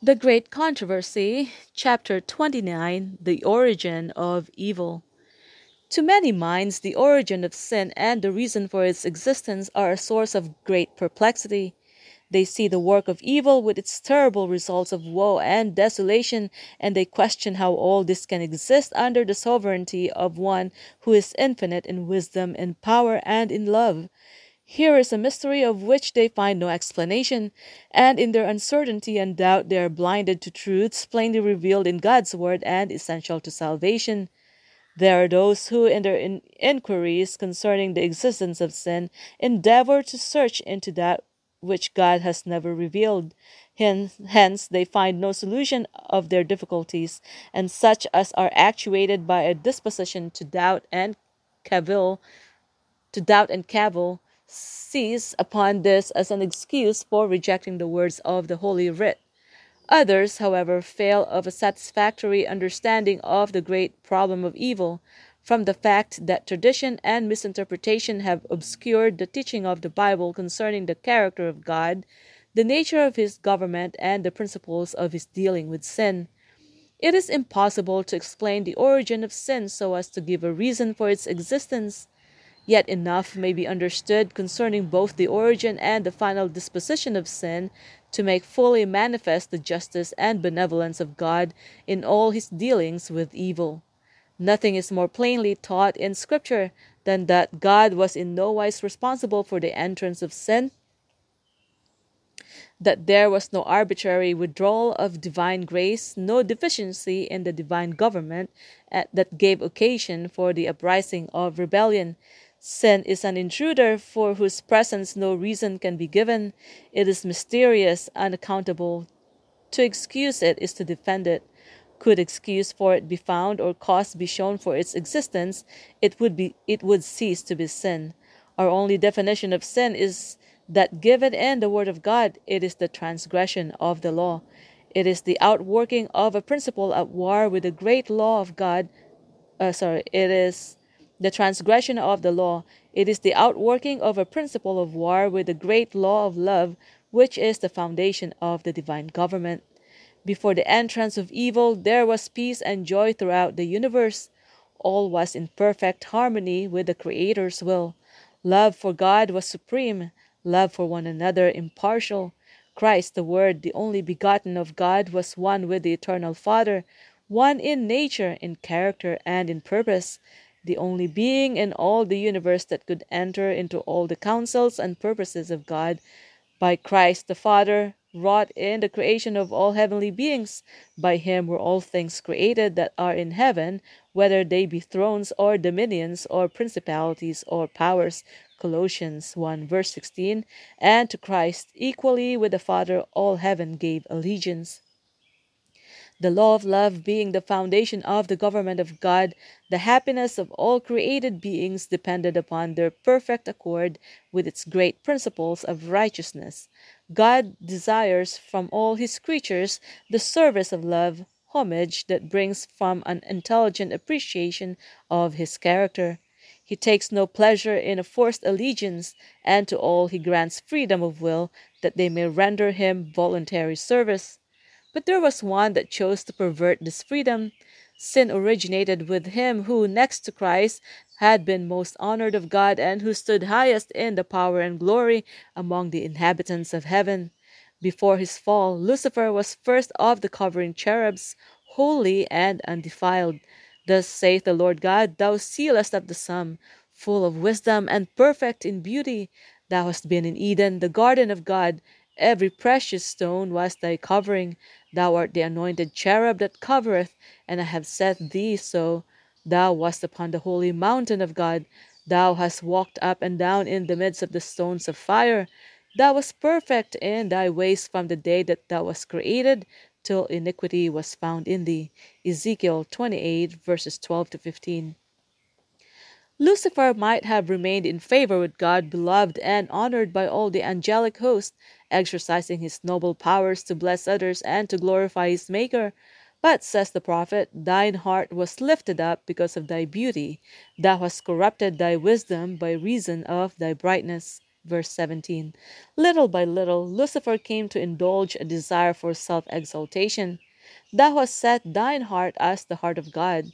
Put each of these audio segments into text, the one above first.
The Great Controversy, Chapter 29 The Origin of Evil. To many minds, the origin of sin and the reason for its existence are a source of great perplexity. They see the work of evil with its terrible results of woe and desolation, and they question how all this can exist under the sovereignty of one who is infinite in wisdom, in power, and in love. Here is a mystery of which they find no explanation, and in their uncertainty and doubt they are blinded to truths plainly revealed in God's word and essential to salvation. There are those who, in their in- inquiries concerning the existence of sin, endeavor to search into that which God has never revealed. Hence, hence, they find no solution of their difficulties, and such as are actuated by a disposition to doubt and cavil, to doubt and cavil, seize upon this as an excuse for rejecting the words of the Holy Writ. Others, however, fail of a satisfactory understanding of the great problem of evil, from the fact that tradition and misinterpretation have obscured the teaching of the Bible concerning the character of God, the nature of his government, and the principles of his dealing with sin. It is impossible to explain the origin of sin so as to give a reason for its existence. Yet enough may be understood concerning both the origin and the final disposition of sin to make fully manifest the justice and benevolence of God in all his dealings with evil. Nothing is more plainly taught in Scripture than that God was in no wise responsible for the entrance of sin, that there was no arbitrary withdrawal of divine grace, no deficiency in the divine government that gave occasion for the uprising of rebellion Sin is an intruder for whose presence no reason can be given. It is mysterious, unaccountable. To excuse it is to defend it. Could excuse for it be found or cause be shown for its existence, it would be it would cease to be sin. Our only definition of sin is that given in the word of God, it is the transgression of the law. It is the outworking of a principle at war with the great law of God. Uh, sorry, it is the transgression of the law. It is the outworking of a principle of war with the great law of love, which is the foundation of the divine government. Before the entrance of evil, there was peace and joy throughout the universe. All was in perfect harmony with the Creator's will. Love for God was supreme, love for one another impartial. Christ, the Word, the only begotten of God, was one with the eternal Father, one in nature, in character, and in purpose the only being in all the universe that could enter into all the counsels and purposes of God, by Christ the Father, wrought in the creation of all heavenly beings. By him were all things created that are in heaven, whether they be thrones or dominions or principalities or powers. Colossians 1 verse 16. And to Christ, equally with the Father, all heaven gave allegiance the law of love being the foundation of the government of God, the happiness of all created beings depended upon their perfect accord with its great principles of righteousness. God desires from all his creatures the service of love, homage that brings from an intelligent appreciation of his character. He takes no pleasure in a forced allegiance, and to all he grants freedom of will that they may render him voluntary service. But there was one that chose to pervert this freedom. Sin originated with him who, next to Christ, had been most honored of God and who stood highest in the power and glory among the inhabitants of heaven. Before his fall, Lucifer was first of the covering cherubs, holy and undefiled. Thus saith the Lord God, Thou sealest up the sum, full of wisdom and perfect in beauty. Thou hast been in Eden, the garden of God. Every precious stone was thy covering. Thou art the anointed cherub that covereth, and I have set thee so. Thou wast upon the holy mountain of God. Thou hast walked up and down in the midst of the stones of fire. Thou wast perfect in thy ways from the day that thou wast created till iniquity was found in thee. Ezekiel 28, verses 12 to 15. Lucifer might have remained in favor with God, beloved and honored by all the angelic host, exercising his noble powers to bless others and to glorify his Maker. But, says the prophet, thine heart was lifted up because of thy beauty. Thou hast corrupted thy wisdom by reason of thy brightness. verse 17. Little by little, Lucifer came to indulge a desire for self exaltation. Thou hast set thine heart as the heart of God.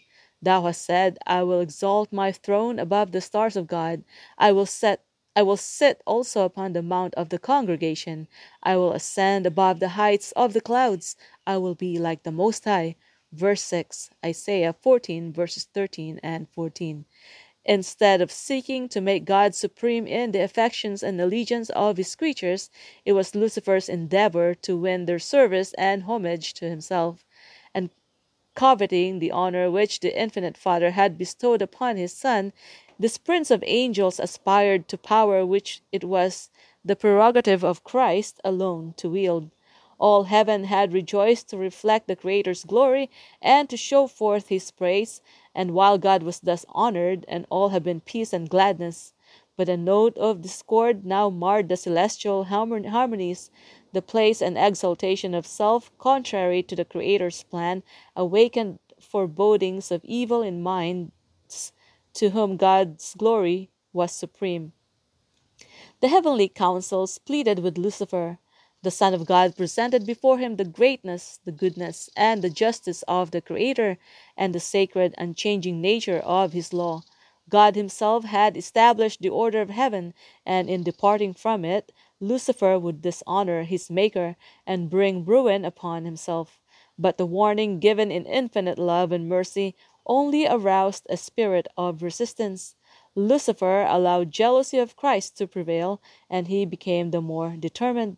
Thou hast said, I will exalt my throne above the stars of God. I will set I will sit also upon the mount of the congregation. I will ascend above the heights of the clouds. I will be like the Most High. Verse 6, Isaiah 14, verses 13 and 14. Instead of seeking to make God supreme in the affections and allegiance of his creatures, it was Lucifer's endeavor to win their service and homage to himself, and coveting the honor which the infinite Father had bestowed upon his Son, this prince of angels aspired to power which it was the prerogative of Christ alone to wield. All heaven had rejoiced to reflect the Creator's glory and to show forth his praise, and while God was thus honored, and all had been peace and gladness. But a note of discord now marred the celestial harmonies. The place and exaltation of self, contrary to the Creator's plan, awakened forebodings of evil in minds to whom God's glory was supreme. The heavenly councils pleaded with Lucifer. The Son of God presented before him the greatness, the goodness, and the justice of the Creator, and the sacred, unchanging nature of his law. God himself had established the order of heaven, and in departing from it, Lucifer would dishonor his Maker and bring ruin upon himself. But the warning given in infinite love and mercy only aroused a spirit of resistance. Lucifer allowed jealousy of Christ to prevail, and he became the more determined.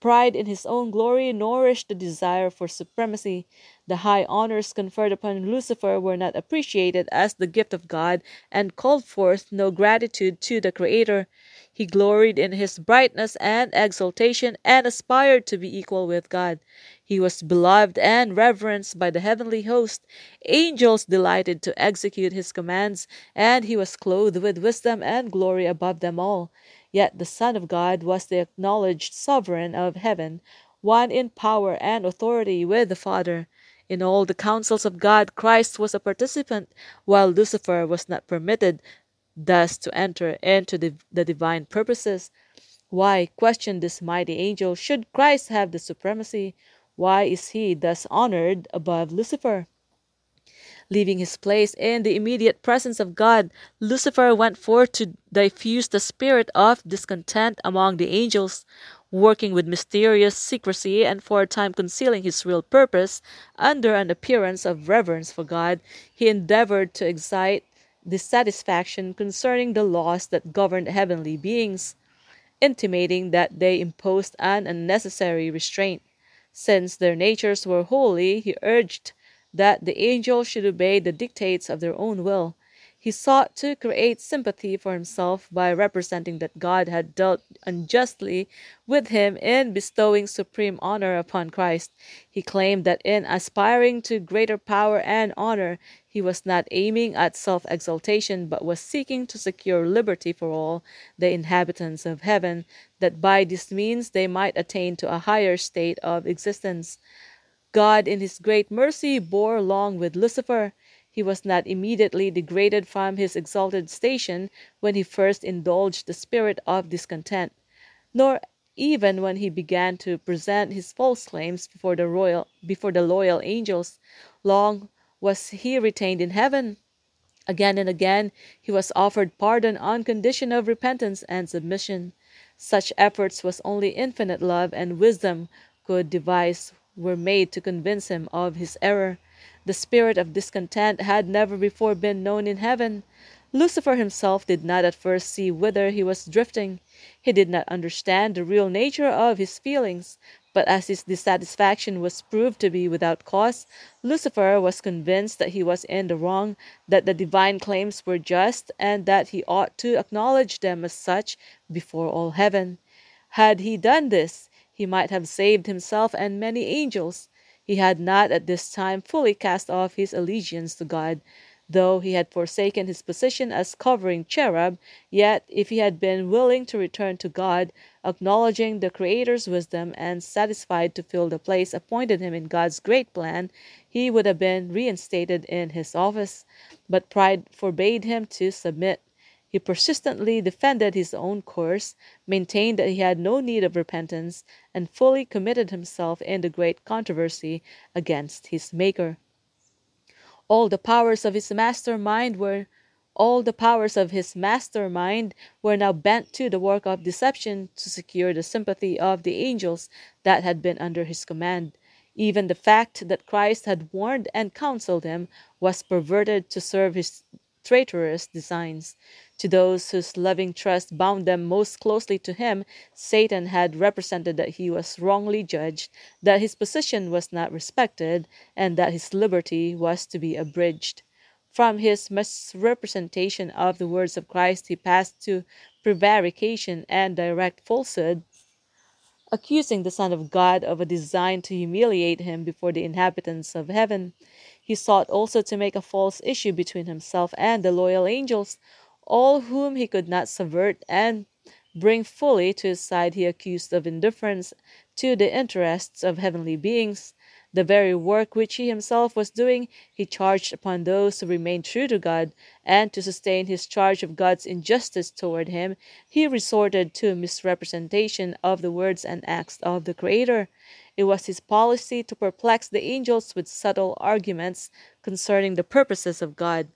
Pride in his own glory nourished the desire for supremacy. The high honors conferred upon Lucifer were not appreciated as the gift of God and called forth no gratitude to the Creator. He gloried in his brightness and exaltation and aspired to be equal with God. He was beloved and reverenced by the heavenly host. Angels delighted to execute his commands, and he was clothed with wisdom and glory above them all. Yet the Son of God was the acknowledged sovereign of heaven, one in power and authority with the Father. In all the counsels of God, Christ was a participant, while Lucifer was not permitted thus to enter into the, the divine purposes. Why, questioned this mighty angel, should Christ have the supremacy? Why is he thus honored above Lucifer? Leaving his place in the immediate presence of God, Lucifer went forth to diffuse the spirit of discontent among the angels, working with mysterious secrecy and for a time concealing his real purpose under an appearance of reverence for God. He endeavored to excite dissatisfaction concerning the laws that governed heavenly beings, intimating that they imposed an unnecessary restraint. Since their natures were holy, he urged that the angels should obey the dictates of their own will. He sought to create sympathy for himself by representing that God had dealt unjustly with him in bestowing supreme honor upon Christ. He claimed that in aspiring to greater power and honor, he was not aiming at self exaltation, but was seeking to secure liberty for all the inhabitants of heaven, that by this means they might attain to a higher state of existence. God, in his great mercy, bore long with Lucifer. He was not immediately degraded from his exalted station when he first indulged the spirit of discontent, nor even when he began to present his false claims before the royal before the loyal angels. Long was he retained in heaven. Again and again he was offered pardon on condition of repentance and submission. Such efforts was only infinite love and wisdom could devise were made to convince him of his error. The spirit of discontent had never before been known in heaven. Lucifer himself did not at first see whither he was drifting. He did not understand the real nature of his feelings, but as his dissatisfaction was proved to be without cause, Lucifer was convinced that he was in the wrong, that the divine claims were just, and that he ought to acknowledge them as such before all heaven. Had he done this, he might have saved himself and many angels. He had not at this time fully cast off his allegiance to God. Though he had forsaken his position as covering cherub, yet if he had been willing to return to God, acknowledging the Creator's wisdom, and satisfied to fill the place appointed him in God's great plan, he would have been reinstated in his office. But pride forbade him to submit. He persistently defended his own course, maintained that he had no need of repentance, and fully committed himself in the great controversy against his Maker. All the powers of his master mind were all the powers of his master mind were now bent to the work of deception to secure the sympathy of the angels that had been under his command. Even the fact that Christ had warned and counseled him was perverted to serve his traitorous designs. To those whose loving trust bound them most closely to him, Satan had represented that he was wrongly judged, that his position was not respected, and that his liberty was to be abridged. From his misrepresentation of the words of Christ, he passed to prevarication and direct falsehood, accusing the Son of God of a design to humiliate him before the inhabitants of heaven. He sought also to make a false issue between himself and the loyal angels, all whom he could not subvert and bring fully to his side he accused of indifference to the interests of heavenly beings. The very work which he himself was doing, he charged upon those who remained true to God, and to sustain his charge of God's injustice toward him, he resorted to misrepresentation of the words and acts of the Creator. It was his policy to perplex the angels with subtle arguments concerning the purposes of God.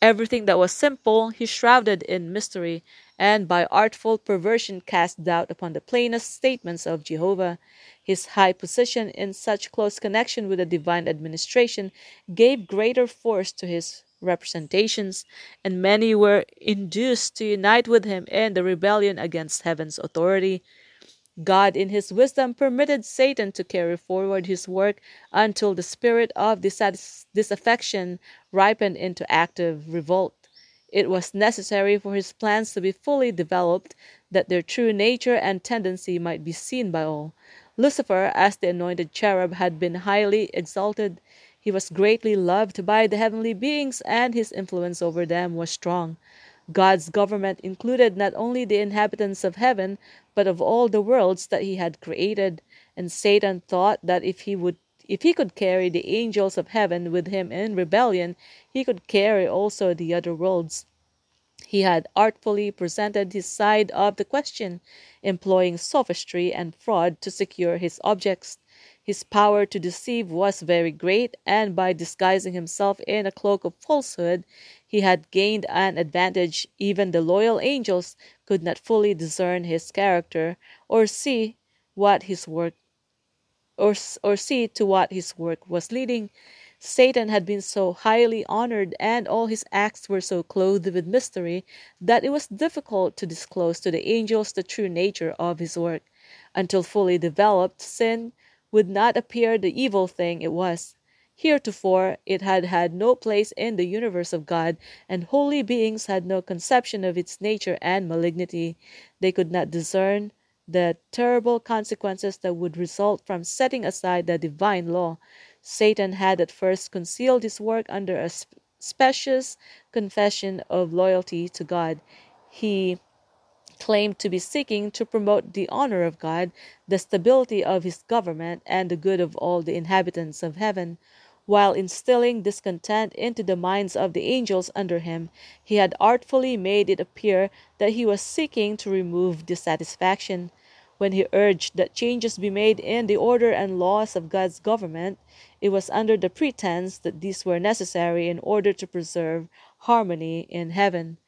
Everything that was simple he shrouded in mystery, and by artful perversion cast doubt upon the plainest statements of Jehovah. His high position in such close connection with the divine administration gave greater force to his representations, and many were induced to unite with him in the rebellion against heaven's authority. God, in his wisdom, permitted Satan to carry forward his work until the spirit of disaffection ripened into active revolt. It was necessary for his plans to be fully developed that their true nature and tendency might be seen by all. Lucifer, as the anointed cherub, had been highly exalted. He was greatly loved by the heavenly beings, and his influence over them was strong. God's government included not only the inhabitants of heaven, but of all the worlds that he had created. And Satan thought that if he would if he could carry the angels of heaven with him in rebellion, he could carry also the other worlds. He had artfully presented his side of the question, employing sophistry and fraud to secure his objects. His power to deceive was very great, and by disguising himself in a cloak of falsehood, he had gained an advantage. Even the loyal angels could not fully discern his character, or see what his work or, or see to what his work was leading. Satan had been so highly honored, and all his acts were so clothed with mystery, that it was difficult to disclose to the angels the true nature of his work. Until fully developed, sin would not appear the evil thing it was. Heretofore it had had no place in the universe of God, and holy beings had no conception of its nature and malignity. They could not discern the terrible consequences that would result from setting aside the divine law. Satan had at first concealed his work under a specious confession of loyalty to God. He claimed to be seeking to promote the honor of God, the stability of his government, and the good of all the inhabitants of heaven. While instilling discontent into the minds of the angels under him, he had artfully made it appear that he was seeking to remove dissatisfaction. When he urged that changes be made in the order and laws of God's government, it was under the pretense that these were necessary in order to preserve harmony in heaven.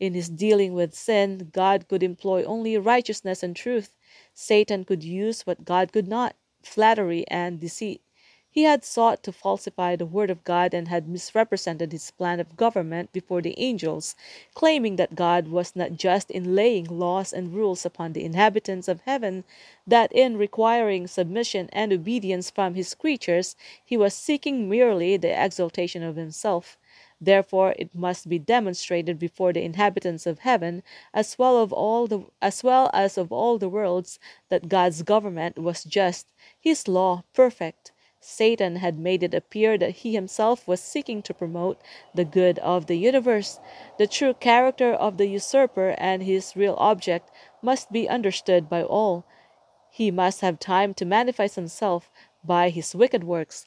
In his dealing with sin, God could employ only righteousness and truth. Satan could use what God could not flattery and deceit. He had sought to falsify the word of God and had misrepresented his plan of government before the angels, claiming that God was not just in laying laws and rules upon the inhabitants of heaven, that in requiring submission and obedience from his creatures he was seeking merely the exaltation of himself. Therefore it must be demonstrated before the inhabitants of heaven, as well of all the as well as of all the worlds, that God's government was just, his law perfect. Satan had made it appear that he himself was seeking to promote the good of the universe. The true character of the usurper and his real object must be understood by all. He must have time to manifest himself by his wicked works.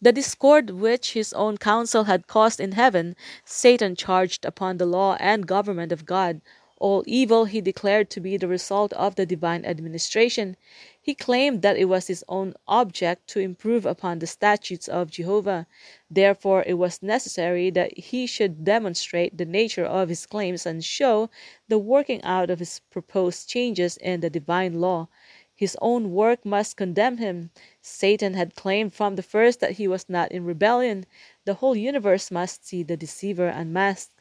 The discord which his own counsel had caused in heaven, Satan charged upon the law and government of God. All evil he declared to be the result of the divine administration. He claimed that it was his own object to improve upon the statutes of Jehovah. Therefore it was necessary that he should demonstrate the nature of his claims and show the working out of his proposed changes in the divine law. His own work must condemn him. Satan had claimed from the first that he was not in rebellion. The whole universe must see the deceiver unmasked.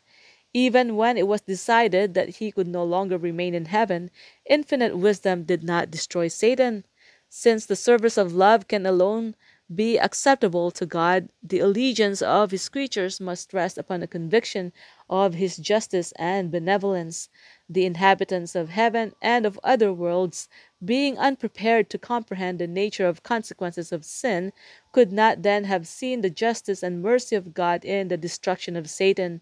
Even when it was decided that he could no longer remain in heaven, infinite wisdom did not destroy Satan. Since the service of love can alone be acceptable to God, the allegiance of his creatures must rest upon a conviction of his justice and benevolence. The inhabitants of heaven and of other worlds, being unprepared to comprehend the nature of consequences of sin, could not then have seen the justice and mercy of God in the destruction of Satan.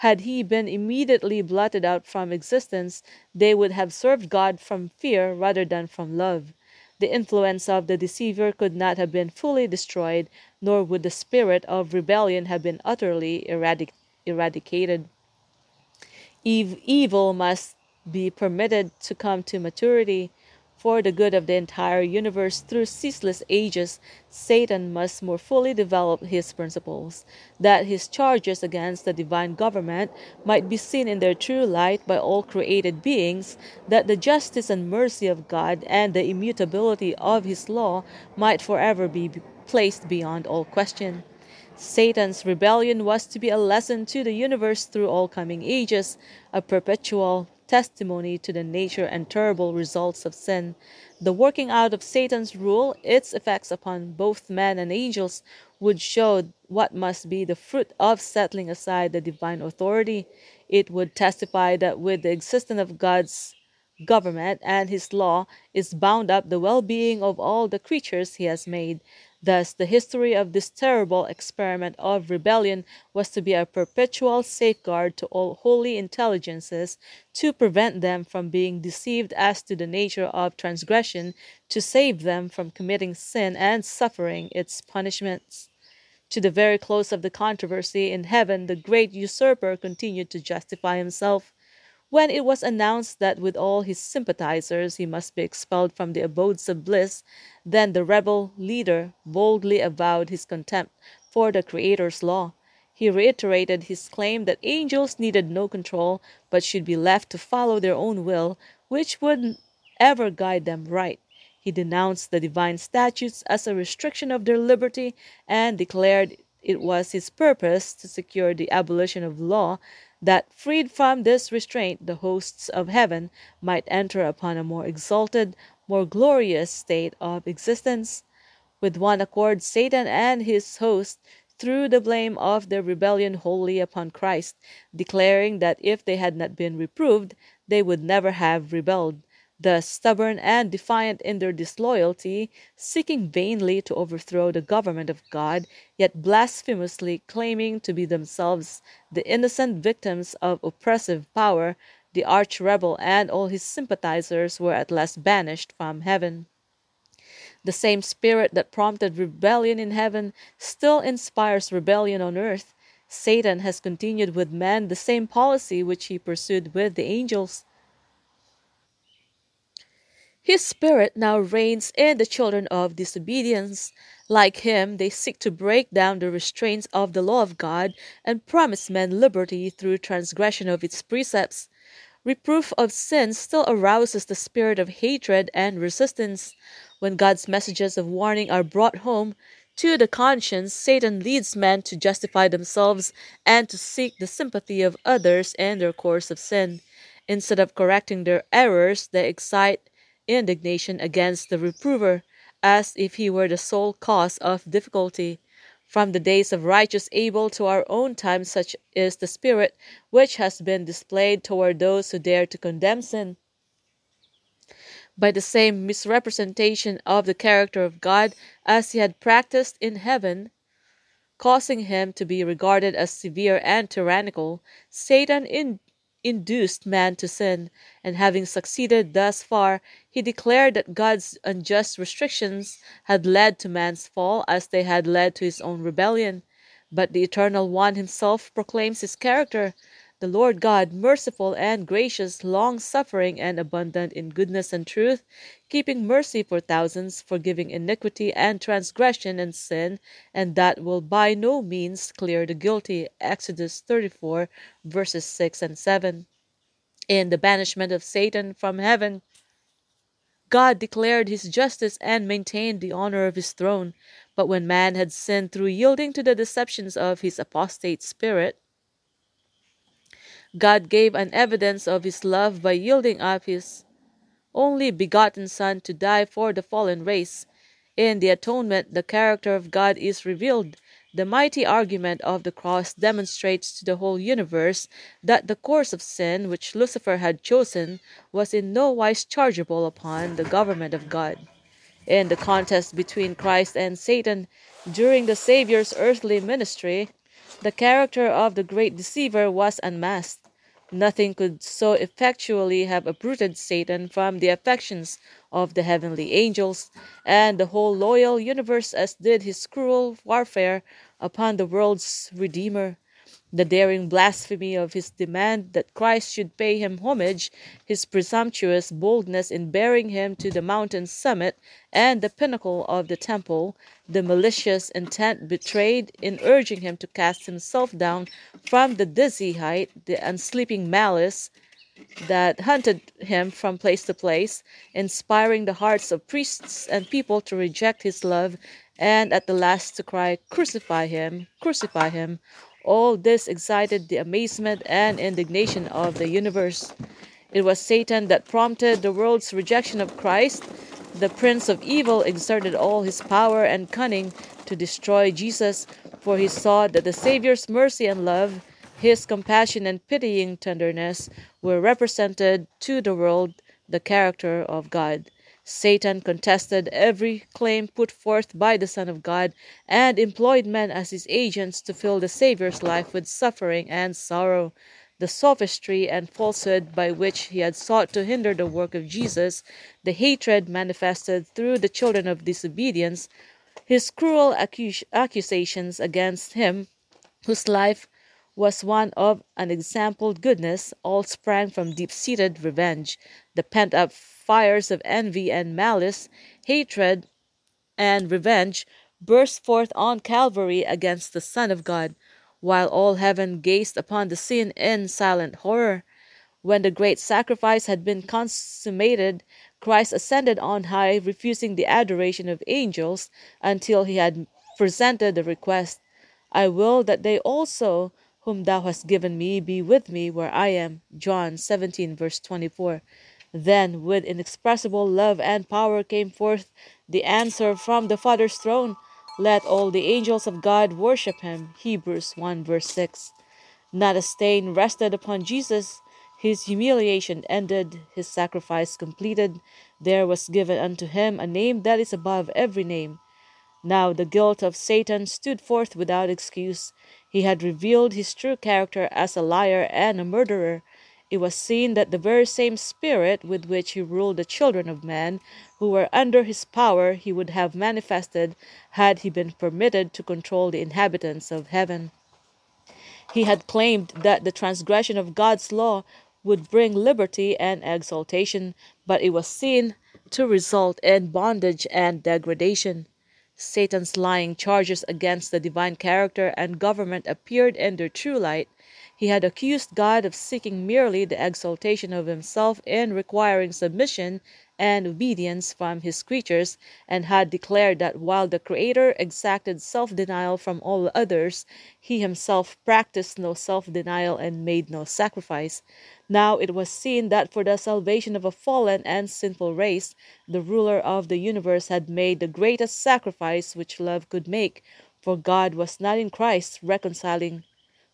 Had he been immediately blotted out from existence, they would have served God from fear rather than from love. The influence of the deceiver could not have been fully destroyed, nor would the spirit of rebellion have been utterly eradic- eradicated. Eve- evil must be permitted to come to maturity. For the good of the entire universe through ceaseless ages, Satan must more fully develop his principles, that his charges against the divine government might be seen in their true light by all created beings, that the justice and mercy of God and the immutability of his law might forever be placed beyond all question. Satan's rebellion was to be a lesson to the universe through all coming ages, a perpetual testimony to the nature and terrible results of sin. The working out of Satan's rule, its effects upon both men and angels, would show what must be the fruit of settling aside the divine authority. It would testify that with the existence of God's government and his law is bound up the well being of all the creatures he has made. Thus, the history of this terrible experiment of rebellion was to be a perpetual safeguard to all holy intelligences, to prevent them from being deceived as to the nature of transgression, to save them from committing sin and suffering its punishments. To the very close of the controversy in heaven, the great usurper continued to justify himself. When it was announced that with all his sympathizers he must be expelled from the abodes of bliss, then the rebel leader boldly avowed his contempt for the Creator's law. He reiterated his claim that angels needed no control, but should be left to follow their own will, which would ever guide them right. He denounced the divine statutes as a restriction of their liberty and declared it was his purpose to secure the abolition of law that, freed from this restraint, the hosts of heaven might enter upon a more exalted, more glorious state of existence. With one accord, Satan and his host threw the blame of their rebellion wholly upon Christ, declaring that if they had not been reproved, they would never have rebelled. Thus, stubborn and defiant in their disloyalty, seeking vainly to overthrow the government of God, yet blasphemously claiming to be themselves the innocent victims of oppressive power, the arch rebel and all his sympathizers were at last banished from heaven. The same spirit that prompted rebellion in heaven still inspires rebellion on earth. Satan has continued with men the same policy which he pursued with the angels. His spirit now reigns in the children of disobedience. Like him, they seek to break down the restraints of the law of God and promise men liberty through transgression of its precepts. Reproof of sin still arouses the spirit of hatred and resistance. When God's messages of warning are brought home to the conscience, Satan leads men to justify themselves and to seek the sympathy of others in their course of sin. Instead of correcting their errors, they excite indignation against the reprover, as if he were the sole cause of difficulty. From the days of righteous Abel to our own time, such is the spirit which has been displayed toward those who dare to condemn sin. By the same misrepresentation of the character of God as he had practiced in heaven, causing him to be regarded as severe and tyrannical, Satan in induced man to sin, and having succeeded thus far, he declared that God's unjust restrictions had led to man's fall as they had led to his own rebellion. But the Eternal One himself proclaims his character the Lord God, merciful and gracious, long suffering and abundant in goodness and truth, keeping mercy for thousands, forgiving iniquity and transgression and sin, and that will by no means clear the guilty. Exodus 34, verses 6 and 7. In the banishment of Satan from heaven, God declared his justice and maintained the honor of his throne. But when man had sinned through yielding to the deceptions of his apostate spirit, God gave an evidence of his love by yielding up his only begotten Son to die for the fallen race. In the atonement, the character of God is revealed. The mighty argument of the cross demonstrates to the whole universe that the course of sin which Lucifer had chosen was in no wise chargeable upon the government of God. In the contest between Christ and Satan during the Saviour's earthly ministry, the character of the great deceiver was unmasked. Nothing could so effectually have uprooted Satan from the affections of the heavenly angels and the whole loyal universe as did his cruel warfare upon the world's Redeemer. The daring blasphemy of his demand that Christ should pay him homage, his presumptuous boldness in bearing him to the mountain's summit and the pinnacle of the temple, the malicious intent betrayed in urging him to cast himself down from the dizzy height, the unsleeping malice that hunted him from place to place, inspiring the hearts of priests and people to reject his love, and at the last to cry, Crucify him, crucify him all this excited the amazement and indignation of the universe. It was Satan that prompted the world's rejection of Christ. The prince of evil exerted all his power and cunning to destroy Jesus, for he saw that the Savior's mercy and love, his compassion and pitying tenderness, were represented to the world the character of God. Satan contested every claim put forth by the Son of God and employed men as his agents to fill the Saviour's life with suffering and sorrow. The sophistry and falsehood by which he had sought to hinder the work of Jesus, the hatred manifested through the children of disobedience, his cruel accus- accusations against him, whose life was one of unexampled goodness, all sprang from deep seated revenge, the pent up fires of envy and malice, hatred and revenge burst forth on Calvary against the Son of God, while all heaven gazed upon the scene in silent horror. When the great sacrifice had been consummated, Christ ascended on high, refusing the adoration of angels until he had presented the request I will that they also whom thou hast given me be with me where I am. John 17, verse 24. Then, with inexpressible love and power, came forth the answer from the Father's throne Let all the angels of God worship him. Hebrews 1, verse 6. Not a stain rested upon Jesus. His humiliation ended, his sacrifice completed. There was given unto him a name that is above every name. Now the guilt of Satan stood forth without excuse. He had revealed his true character as a liar and a murderer. It was seen that the very same spirit with which he ruled the children of men who were under his power he would have manifested had he been permitted to control the inhabitants of heaven. He had claimed that the transgression of God's law would bring liberty and exaltation, but it was seen to result in bondage and degradation. Satan's lying charges against the divine character and government appeared in their true light. He had accused God of seeking merely the exaltation of himself in requiring submission and obedience from his creatures, and had declared that while the Creator exacted self denial from all others, he himself practiced no self denial and made no sacrifice. Now it was seen that for the salvation of a fallen and sinful race, the ruler of the universe had made the greatest sacrifice which love could make, for God was not in Christ reconciling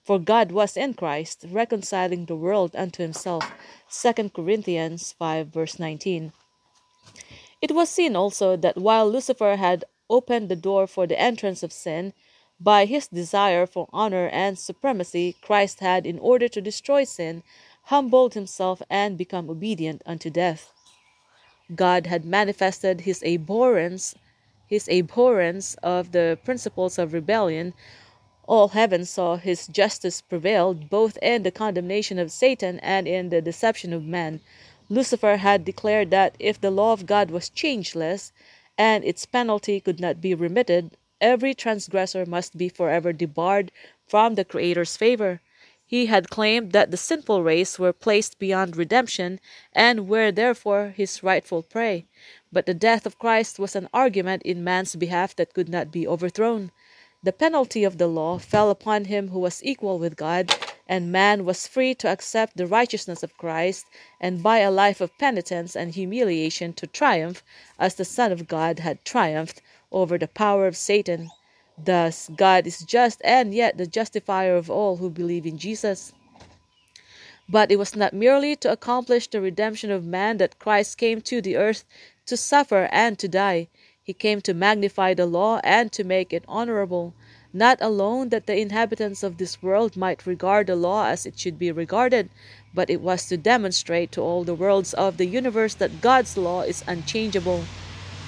for God was in Christ reconciling the world unto himself. 2 Corinthians 5 verse 19. It was seen also that while Lucifer had opened the door for the entrance of sin, by his desire for honor and supremacy, Christ had, in order to destroy sin, humbled himself and become obedient unto death. God had manifested his abhorrence his abhorrence of the principles of rebellion all heaven saw his justice prevailed both in the condemnation of Satan and in the deception of man. Lucifer had declared that if the law of God was changeless and its penalty could not be remitted, every transgressor must be forever debarred from the Creator's favor. He had claimed that the sinful race were placed beyond redemption and were therefore his rightful prey. But the death of Christ was an argument in man's behalf that could not be overthrown. The penalty of the law fell upon him who was equal with God, and man was free to accept the righteousness of Christ and by a life of penitence and humiliation to triumph as the Son of God had triumphed over the power of Satan. Thus, God is just and yet the justifier of all who believe in Jesus. But it was not merely to accomplish the redemption of man that Christ came to the earth to suffer and to die. He came to magnify the law and to make it honorable, not alone that the inhabitants of this world might regard the law as it should be regarded, but it was to demonstrate to all the worlds of the universe that God's law is unchangeable.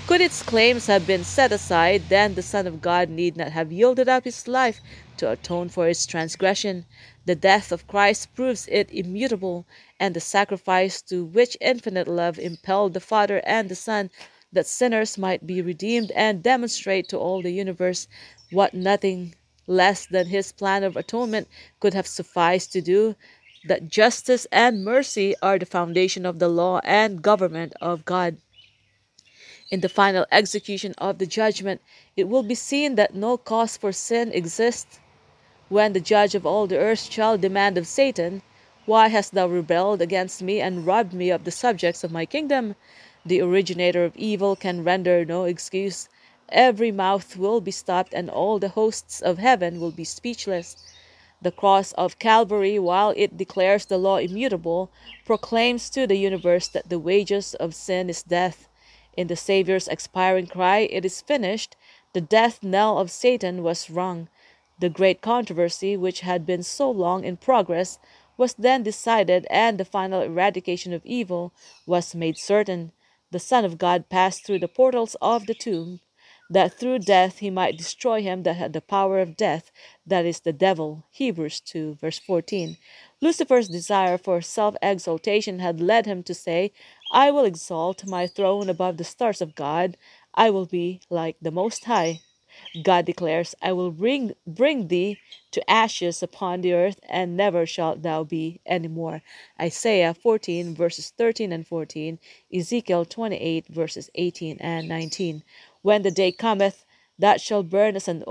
Could its claims have been set aside, then the Son of God need not have yielded up his life to atone for its transgression. The death of Christ proves it immutable, and the sacrifice to which infinite love impelled the Father and the Son that sinners might be redeemed and demonstrate to all the universe what nothing less than his plan of atonement could have sufficed to do that justice and mercy are the foundation of the law and government of God. In the final execution of the judgment, it will be seen that no cause for sin exists. When the judge of all the earth shall demand of Satan, Why hast thou rebelled against me and robbed me of the subjects of my kingdom? The originator of evil can render no excuse. Every mouth will be stopped, and all the hosts of heaven will be speechless. The cross of Calvary, while it declares the law immutable, proclaims to the universe that the wages of sin is death. In the Saviour's expiring cry, It is finished, the death knell of Satan was rung. The great controversy, which had been so long in progress, was then decided, and the final eradication of evil was made certain the Son of God passed through the portals of the tomb, that through death he might destroy him that had the power of death, that is the devil. Hebrews 2, verse 14. Lucifer's desire for self exaltation had led him to say, I will exalt my throne above the stars of God. I will be like the Most High. God declares, I will bring, bring thee to ashes upon the earth, and never shalt thou be any more. Isaiah 14, verses 13 and 14, Ezekiel 28, verses 18 and 19. When the day cometh, that shall burn as an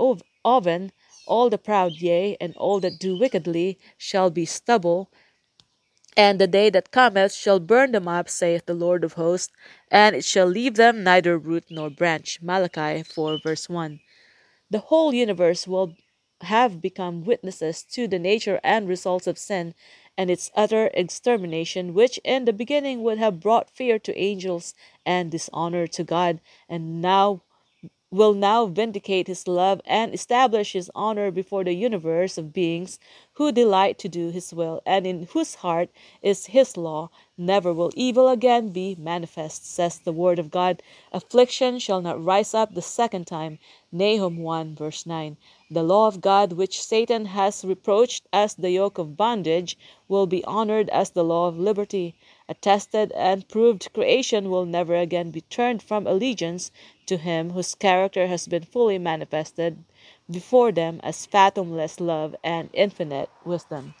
oven, all the proud, yea, and all that do wickedly, shall be stubble. And the day that cometh shall burn them up, saith the Lord of hosts, and it shall leave them neither root nor branch. Malachi 4, verse 1. The whole universe will have become witnesses to the nature and results of sin and its utter extermination, which in the beginning would have brought fear to angels and dishonor to God, and now will now vindicate his love and establish his honor before the universe of beings who delight to do his will, and in whose heart is his law. Never will evil again be manifest, says the word of God. Affliction shall not rise up the second time. Nahum 1 verse 9. The law of God, which Satan has reproached as the yoke of bondage, will be honored as the law of liberty. A tested and proved creation will never again be turned from allegiance to him whose character has been fully manifested before them as fathomless love and infinite wisdom.